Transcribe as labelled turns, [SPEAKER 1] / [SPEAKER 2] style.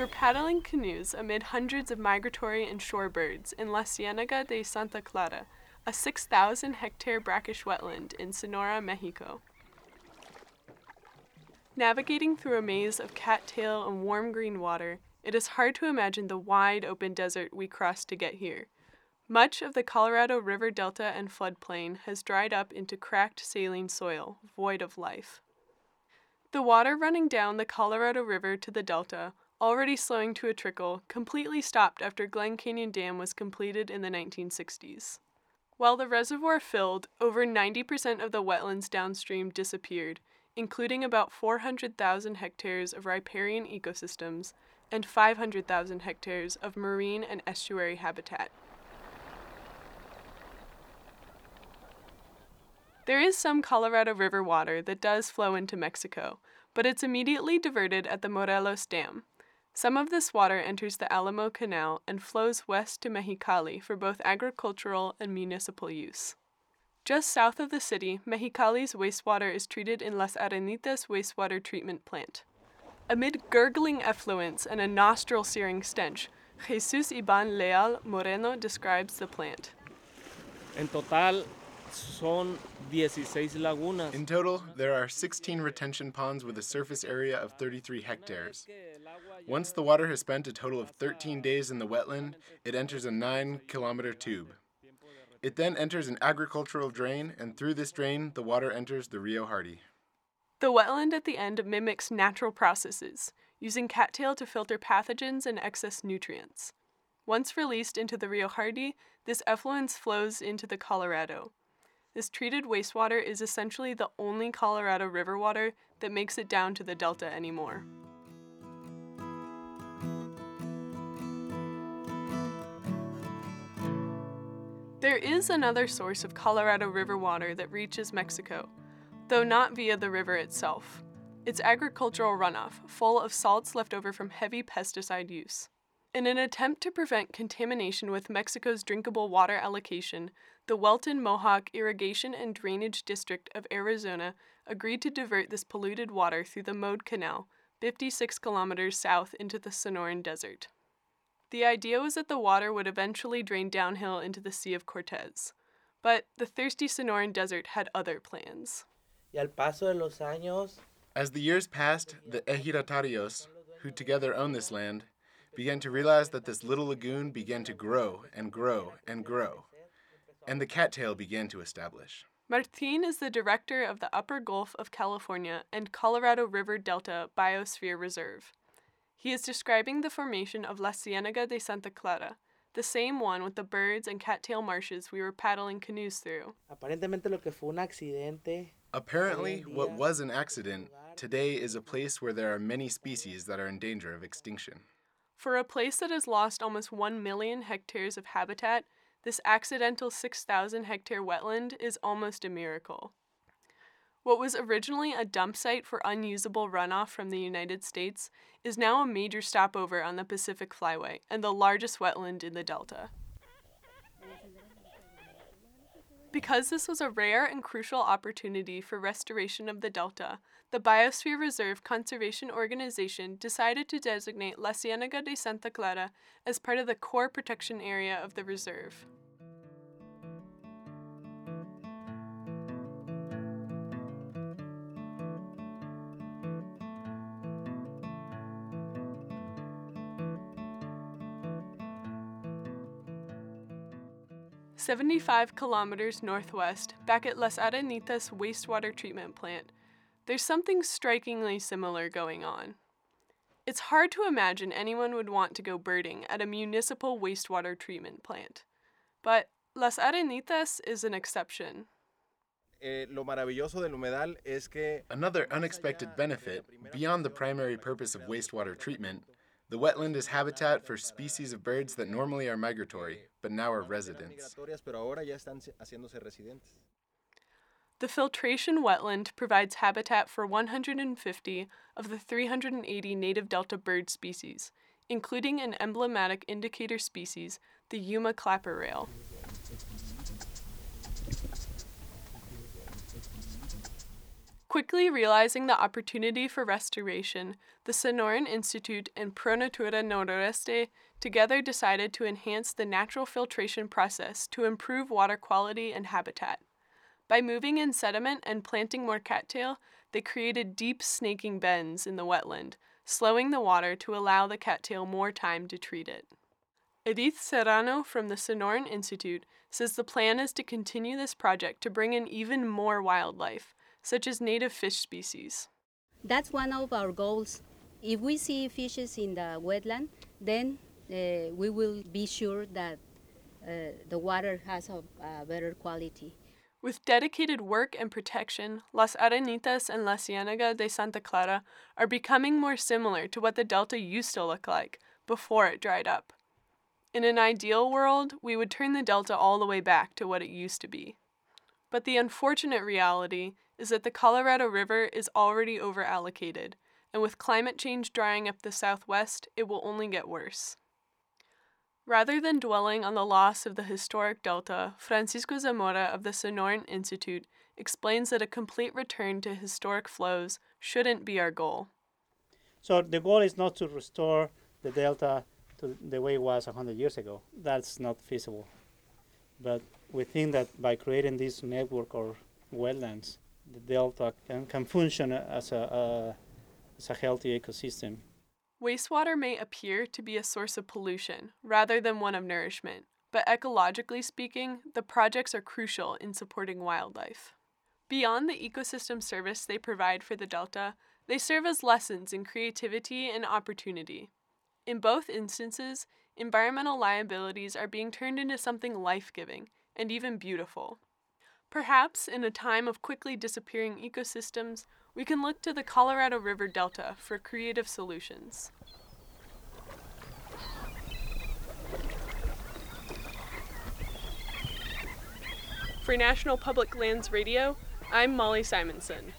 [SPEAKER 1] We're paddling canoes amid hundreds of migratory and shorebirds in La Ciénaga de Santa Clara, a 6,000 hectare brackish wetland in Sonora, Mexico. Navigating through a maze of cattail and warm green water, it is hard to imagine the wide open desert we crossed to get here. Much of the Colorado River Delta and floodplain has dried up into cracked saline soil, void of life. The water running down the Colorado River to the Delta, already slowing to a trickle, completely stopped after Glen Canyon Dam was completed in the 1960s. While the reservoir filled, over 90% of the wetlands downstream disappeared, including about 400,000 hectares of riparian ecosystems and 500,000 hectares of marine and estuary habitat. There is some Colorado River water that does flow into Mexico, but it's immediately diverted at the Morelos Dam. Some of this water enters the Alamo Canal and flows west to Mexicali for both agricultural and municipal use. Just south of the city, Mexicali's wastewater is treated in Las Arenitas wastewater treatment plant. Amid gurgling effluents and a nostril searing stench, Jesus Iban Leal Moreno describes the plant.
[SPEAKER 2] En total son 16 lagunas.
[SPEAKER 3] In total, there are 16 retention ponds with a surface area of 33 hectares. Once the water has spent a total of 13 days in the wetland, it enters a 9 kilometer tube. It then enters an agricultural drain, and through this drain, the water enters the Rio Hardy.
[SPEAKER 1] The wetland at the end mimics natural processes, using cattail to filter pathogens and excess nutrients. Once released into the Rio Hardy, this effluence flows into the Colorado. This treated wastewater is essentially the only Colorado River water that makes it down to the Delta anymore. There is another source of Colorado River water that reaches Mexico, though not via the river itself. It's agricultural runoff, full of salts left over from heavy pesticide use. In an attempt to prevent contamination with Mexico's drinkable water allocation, the Wellton Mohawk Irrigation and Drainage District of Arizona agreed to divert this polluted water through the Mode Canal, 56 kilometers south into the Sonoran Desert. The idea was that the water would eventually drain downhill into the Sea of Cortez. But the thirsty Sonoran Desert had other plans.
[SPEAKER 4] Y al paso de los años,
[SPEAKER 3] As the years passed, the ejidatarios, who together own this land, began to realize that this little lagoon began to grow and grow and grow, and the cattail began to establish.
[SPEAKER 1] Martin is the director of the Upper Gulf of California and Colorado River Delta Biosphere Reserve. He is describing the formation of La Ciénaga de Santa Clara, the same one with the birds and cattail marshes we were paddling canoes through.
[SPEAKER 4] aparentemente lo que fue un accidente,
[SPEAKER 3] Apparently, what was an accident today is a place where there are many species that are in danger of extinction.
[SPEAKER 1] For a place that has lost almost 1 million hectares of habitat, this accidental 6,000 hectare wetland is almost a miracle. What was originally a dump site for unusable runoff from the United States is now a major stopover on the Pacific Flyway and the largest wetland in the Delta. Because this was a rare and crucial opportunity for restoration of the Delta, the Biosphere Reserve Conservation Organization decided to designate La Ciénaga de Santa Clara as part of the core protection area of the reserve. Seventy-five kilometers northwest, back at Las Arenitas wastewater treatment plant, there's something strikingly similar going on. It's hard to imagine anyone would want to go birding at a municipal wastewater treatment plant. But Las Arenitas is an exception.
[SPEAKER 5] Eh, lo maravilloso del humedal es que
[SPEAKER 3] Another unexpected benefit, beyond the primary purpose of wastewater treatment, the wetland is habitat for species of birds that normally are migratory, but now are residents.
[SPEAKER 1] The filtration wetland provides habitat for 150 of the 380 native Delta bird species, including an emblematic indicator species, the Yuma clapper rail. Quickly realizing the opportunity for restoration, the Sonoran Institute and Pro Natura Noroeste together decided to enhance the natural filtration process to improve water quality and habitat. By moving in sediment and planting more cattail, they created deep snaking bends in the wetland, slowing the water to allow the cattail more time to treat it. Edith Serrano from the Sonoran Institute says the plan is to continue this project to bring in even more wildlife, such as native fish species.
[SPEAKER 6] That's one of our goals. If we see fishes in the wetland, then uh, we will be sure that uh, the water has a, a better quality.
[SPEAKER 1] With dedicated work and protection, Las Arenitas and La Ciénaga de Santa Clara are becoming more similar to what the delta used to look like before it dried up. In an ideal world, we would turn the delta all the way back to what it used to be. But the unfortunate reality is that the Colorado River is already overallocated, and with climate change drying up the southwest, it will only get worse. Rather than dwelling on the loss of the historic delta, Francisco Zamora of the Sonoran Institute explains that a complete return to historic flows shouldn't be our goal.
[SPEAKER 7] So the goal is not to restore the delta to the way it was 100 years ago. That's not feasible. But we think that by creating this network or wetlands, the delta can, can function as a, as a healthy ecosystem.
[SPEAKER 1] Wastewater may appear to be a source of pollution rather than one of nourishment, but ecologically speaking, the projects are crucial in supporting wildlife. Beyond the ecosystem service they provide for the Delta, they serve as lessons in creativity and opportunity. In both instances, environmental liabilities are being turned into something life giving and even beautiful. Perhaps in a time of quickly disappearing ecosystems, we can look to the Colorado River Delta for creative solutions. For National Public Lands Radio, I'm Molly Simonson.